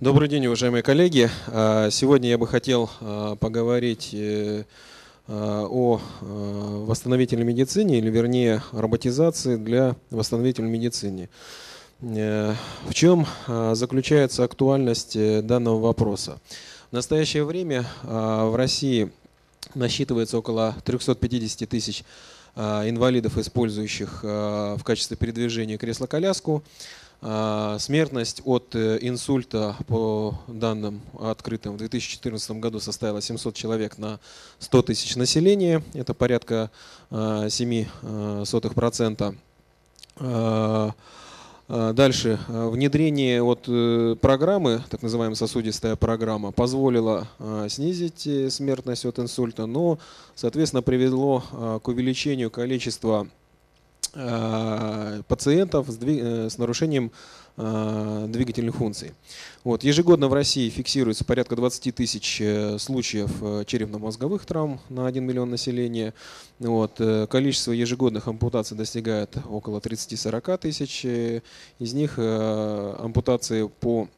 Добрый день, уважаемые коллеги. А, сегодня я бы хотел а, поговорить э, а, о восстановительной медицине, или вернее роботизации для восстановительной медицины. Э, в чем заключается актуальность э, данного вопроса? В настоящее время в России насчитывается около 350 тысяч инвалидов, использующих в качестве передвижения кресло-коляску. А, смертность от э, инсульта, по данным открытым, в 2014 году составила 700 человек на 100 тысяч населения. Это порядка 0,07%. А, а, дальше. Внедрение от э, программы, так называемая сосудистая программа, позволила снизить э, смертность от инсульта, но, соответственно, привело к увеличению количества пациентов с, э, с нарушением э, двигательных функций. Вот. Ежегодно в России фиксируется порядка 20 тысяч случаев черепно-мозговых травм на 1 миллион населения. Вот. Количество ежегодных ампутаций достигает около 30-40 тысяч. Из них ампутации по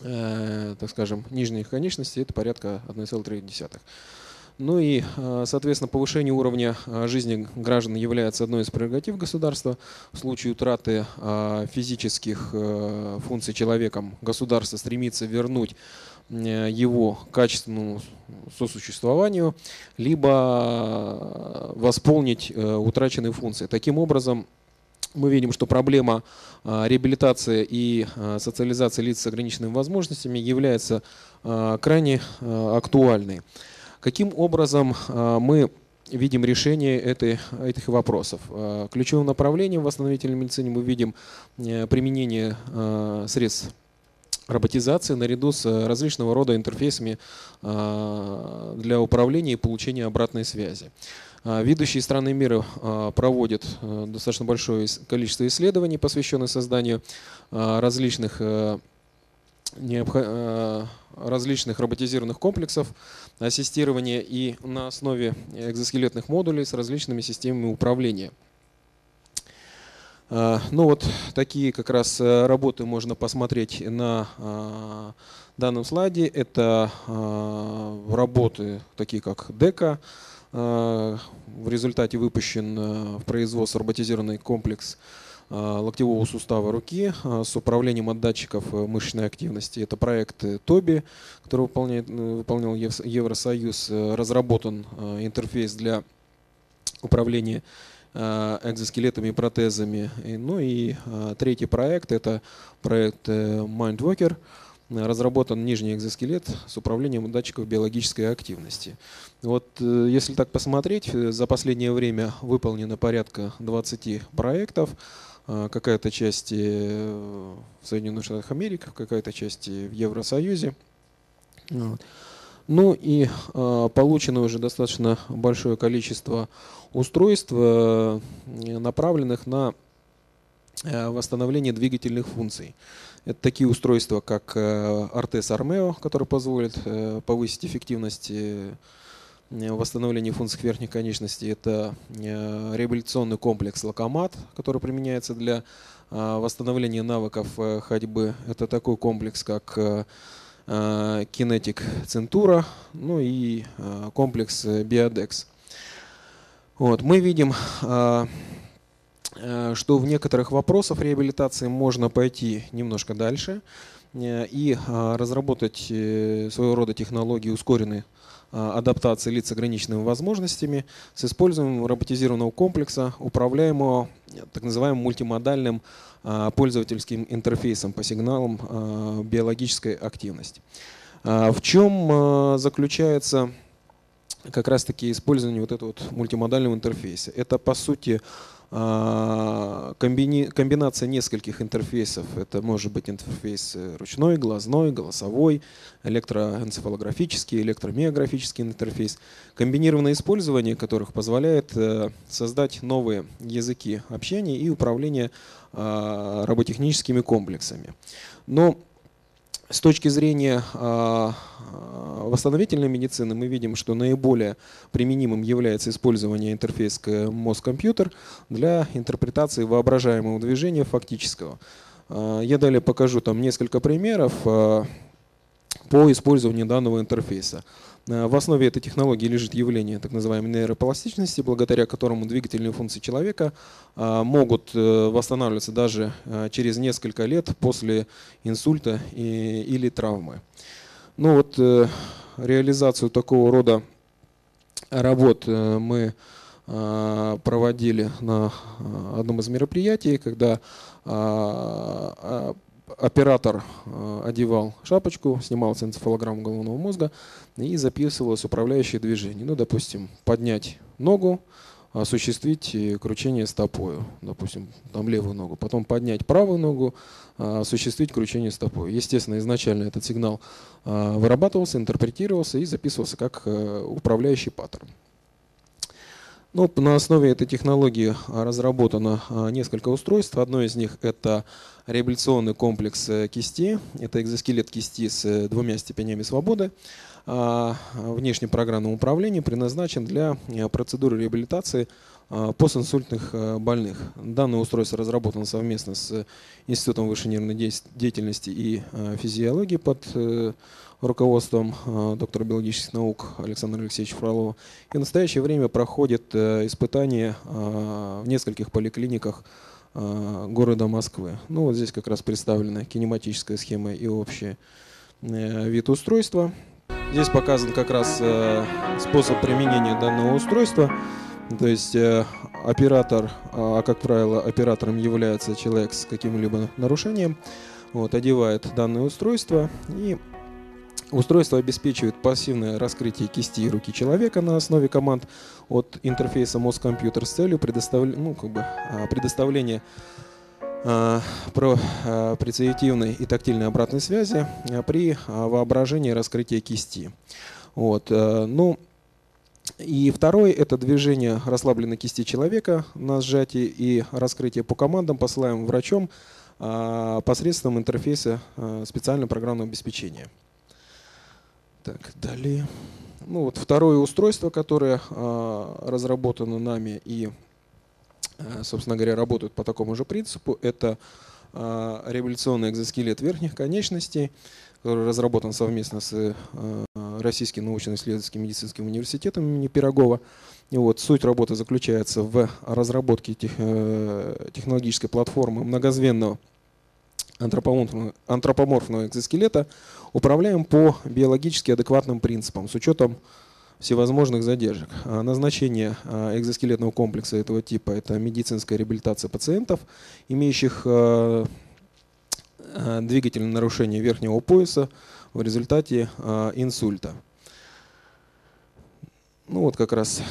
так скажем, нижних конечностей это порядка 1,3. Ну и, э, соответственно, повышение уровня э, жизни граждан является одной из прерогатив государства. В случае утраты э, физических функций человеком государство стремится вернуть его качественному сосуществованию, либо восполнить утраченные функции. Таким образом, мы видим, что проблема реабилитации и социализации лиц с ограниченными возможностями является крайне актуальной. Каким образом а, мы видим решение этой, этих вопросов. А, ключевым направлением в восстановительной медицине мы видим э, применение а, средств роботизации наряду с различного рода интерфейсами для управления и получения обратной связи. Ведущие страны мира проводят э, достаточно большое количество исследований, посвященных созданию различных э, Э, различных роботизированных комплексов ассистирования и на основе экзоскелетных модулей с различными системами управления. Э, ну вот такие как раз э, работы можно посмотреть на данном слайде. Это работы такие как ДЭКа. В результате выпущен в производство роботизированный комплекс Э, локтевого сустава руки э, с управлением от датчиков э, мышечной активности. Это проект ТОБИ, который выполняет, выполнял Евросоюз. Разработан интерфейс для управления экзоскелетами и протезами. Ну и третий проект – это проект MindWalker. Разработан нижний экзоскелет с управлением датчиков биологической активности. Вот если так посмотреть, за последнее время выполнено порядка 20 проектов. А, какая-то часть в Соединенных Штатах Америки, какая-то часть в Евросоюзе. Вот. Ну и э, получено уже достаточно большое количество устройств, э, направленных на э, восстановление двигательных функций. Это такие устройства, как э, Artes Armeo, который позволит э, повысить эффективность э, Э, восстановления функций верхних конечностей. Это э, реабилитационный комплекс «Локомат», который применяется для э, восстановления навыков ходьбы. Это такой комплекс, как кинетик Центура, ну и комплекс Биодекс. Вот, мы видим, что в некоторых вопросах реабилитации можно пойти немножко дальше и разработать своего рода технологии ускоренной адаптации лиц с ограниченными возможностями с использованием роботизированного комплекса, управляемого так называемым мультимодальным пользовательским интерфейсом по сигналам биологической активности. В чем заключается как раз-таки использование вот этого вот мультимодального интерфейса? Это, по сути, комбини, комбинация нескольких интерфейсов. Это может быть интерфейс ручной, глазной, голосовой, электроэнцефалографический, электромиографический интерфейс. Комбинированное использование которых позволяет э, создать новые языки общения и управления а, роботехническими комплексами. Но с точки зрения а, а, восстановительной медицины мы видим, что наиболее применимым является использование интерфейса мозг-компьютер для интерпретации воображаемого движения фактического. Я далее покажу там несколько примеров по использованию данного интерфейса. В основе этой технологии лежит явление так называемой нейропластичности, благодаря которому двигательные функции человека могут э, восстанавливаться даже через несколько лет после инсульта или травмы. Ну вот э, реализацию такого рода работ э, мы э, проводили на одном из мероприятий, когда оператор одевал шапочку, снимался энцефалограмму головного мозга и записывалось управляющее движение. Ну, допустим, поднять ногу, осуществить кручение стопою, допустим, там левую ногу, потом поднять правую ногу, осуществить кручение стопой. Естественно, изначально этот сигнал вырабатывался, интерпретировался и записывался как э, управляющий паттерн. Ну, на основе этой технологии разработано несколько устройств. Одно из них это реабилитационный комплекс э, кисти. Это экзоскелет кисти с э, двумя степенями свободы. А, внешнем программном управлении предназначен для э, процедуры реабилитации а, постинсультных э, больных. Данное устройство разработано совместно с Институтом высшей нервной деятельности и э, физиологии под руководством доктора биологических наук Александра Алексеевича Фролова. И в настоящее время проходит испытания в нескольких поликлиниках города Москвы. Ну вот здесь как раз представлена кинематическая схема и общий вид устройства. Здесь показан как раз э, способ применения данного устройства. То есть э, оператор, а как правило оператором является человек с каким-либо нарушением, вот, одевает данное устройство и Устройство обеспечивает пассивное раскрытие кисти и руки человека на основе команд от интерфейса мозг-компьютер с целью предоставления, ну, как бы, а, предоставления Э, про э, и тактильной обратной связи э, при воображении раскрытия кисти. Вот. Ну, и второе – это движение расслабленной кисти человека на сжатие и раскрытие по командам, посылаемым врачом посредством интерфейса специального программного обеспечения. Так, далее. Ну вот второе устройство, которое разработано нами и собственно говоря, работают по такому же принципу. Это революционный экзоскелет верхних конечностей, который разработан совместно с Российским научно-исследовательским медицинским университетом имени Пирогова. И вот суть работы заключается в разработке тех, технологической платформы многозвенного антропоморфного, антропоморфного экзоскелета, управляем по биологически адекватным принципам с учетом всевозможных задержек. А назначение а, экзоскелетного комплекса этого типа – это медицинская реабилитация пациентов, имеющих а, двигательное нарушение верхнего пояса в результате инсульта. Ну вот как раз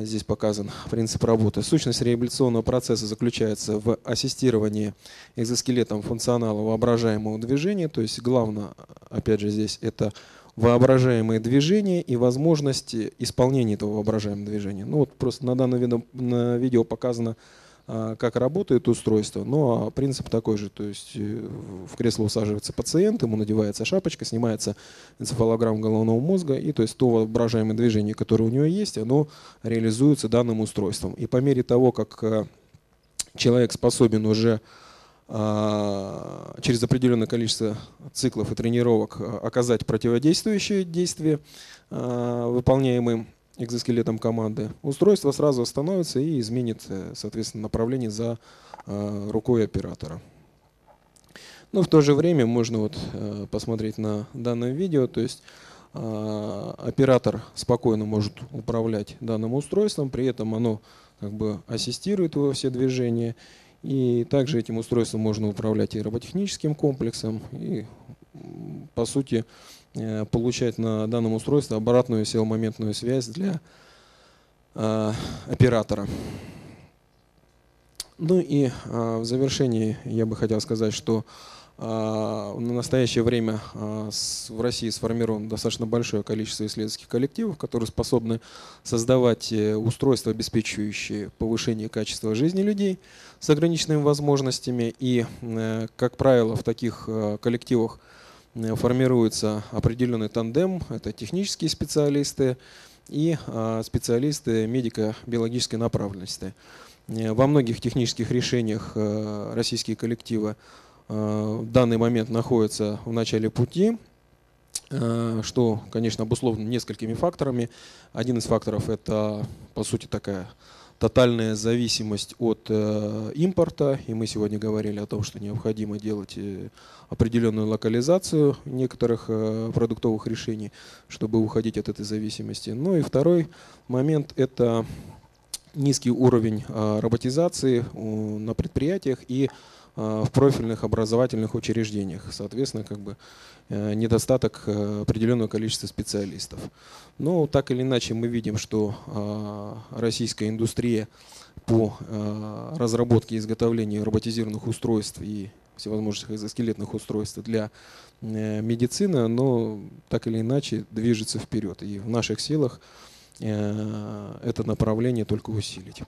здесь показан принцип работы. Сущность реабилитационного процесса заключается в ассистировании экзоскелетом функционала воображаемого движения. То есть главное, опять же, здесь это воображаемые движения и возможности исполнения этого воображаемого движения. Ну вот просто на данном видео, показано, а, как работает устройство, но принцип такой же, то есть э, в кресло усаживается пациент, ему надевается шапочка, снимается энцефалограмм головного мозга, и то есть то воображаемое движение, которое у него есть, оно реализуется данным устройством. И по мере того, как э, человек способен уже а, через определенное количество циклов и тренировок а, оказать противодействующие действия а, выполняемым экзоскелетом команды, устройство сразу остановится и изменит, э, соответственно, направление за рукой оператора. Но в то же время можно вот э, посмотреть на данное видео, то есть оператор спокойно может управлять данным устройством, при этом оно как бы ассистирует его все движения. И также этим устройством можно управлять и роботехническим комплексом, и по сути э, получать на данном устройстве обратную силомоментную связь для э, оператора. Ну и э, в завершении я бы хотел сказать, что в настоящее время в России сформировано достаточно большое количество исследовательских коллективов, которые способны создавать устройства, обеспечивающие повышение качества жизни людей с ограниченными возможностями. И, э, как правило, в таких э, коллективах э, формируется определенный тандем. Это технические специалисты и специалисты медико-биологической направленности. Во многих технических решениях российские коллективы в данный момент находится в начале пути, что, конечно, обусловлено несколькими факторами. Один из факторов – это, по сути, такая тотальная зависимость от э, импорта, и мы сегодня говорили о том, что необходимо делать э, определенную локализацию некоторых э, продуктовых решений, чтобы уходить от этой зависимости. Ну и второй момент – это низкий уровень э, роботизации на предприятиях и в профильных образовательных учреждениях. Соответственно, как бы э, недостаток э, определенного количества специалистов. Но так или иначе мы видим, что российская индустрия по разработке и изготовлению роботизированных устройств и всевозможных экзоскелетных устройств для э, медицины, но так или иначе движется вперед. И в наших силах э, это направление только усилить.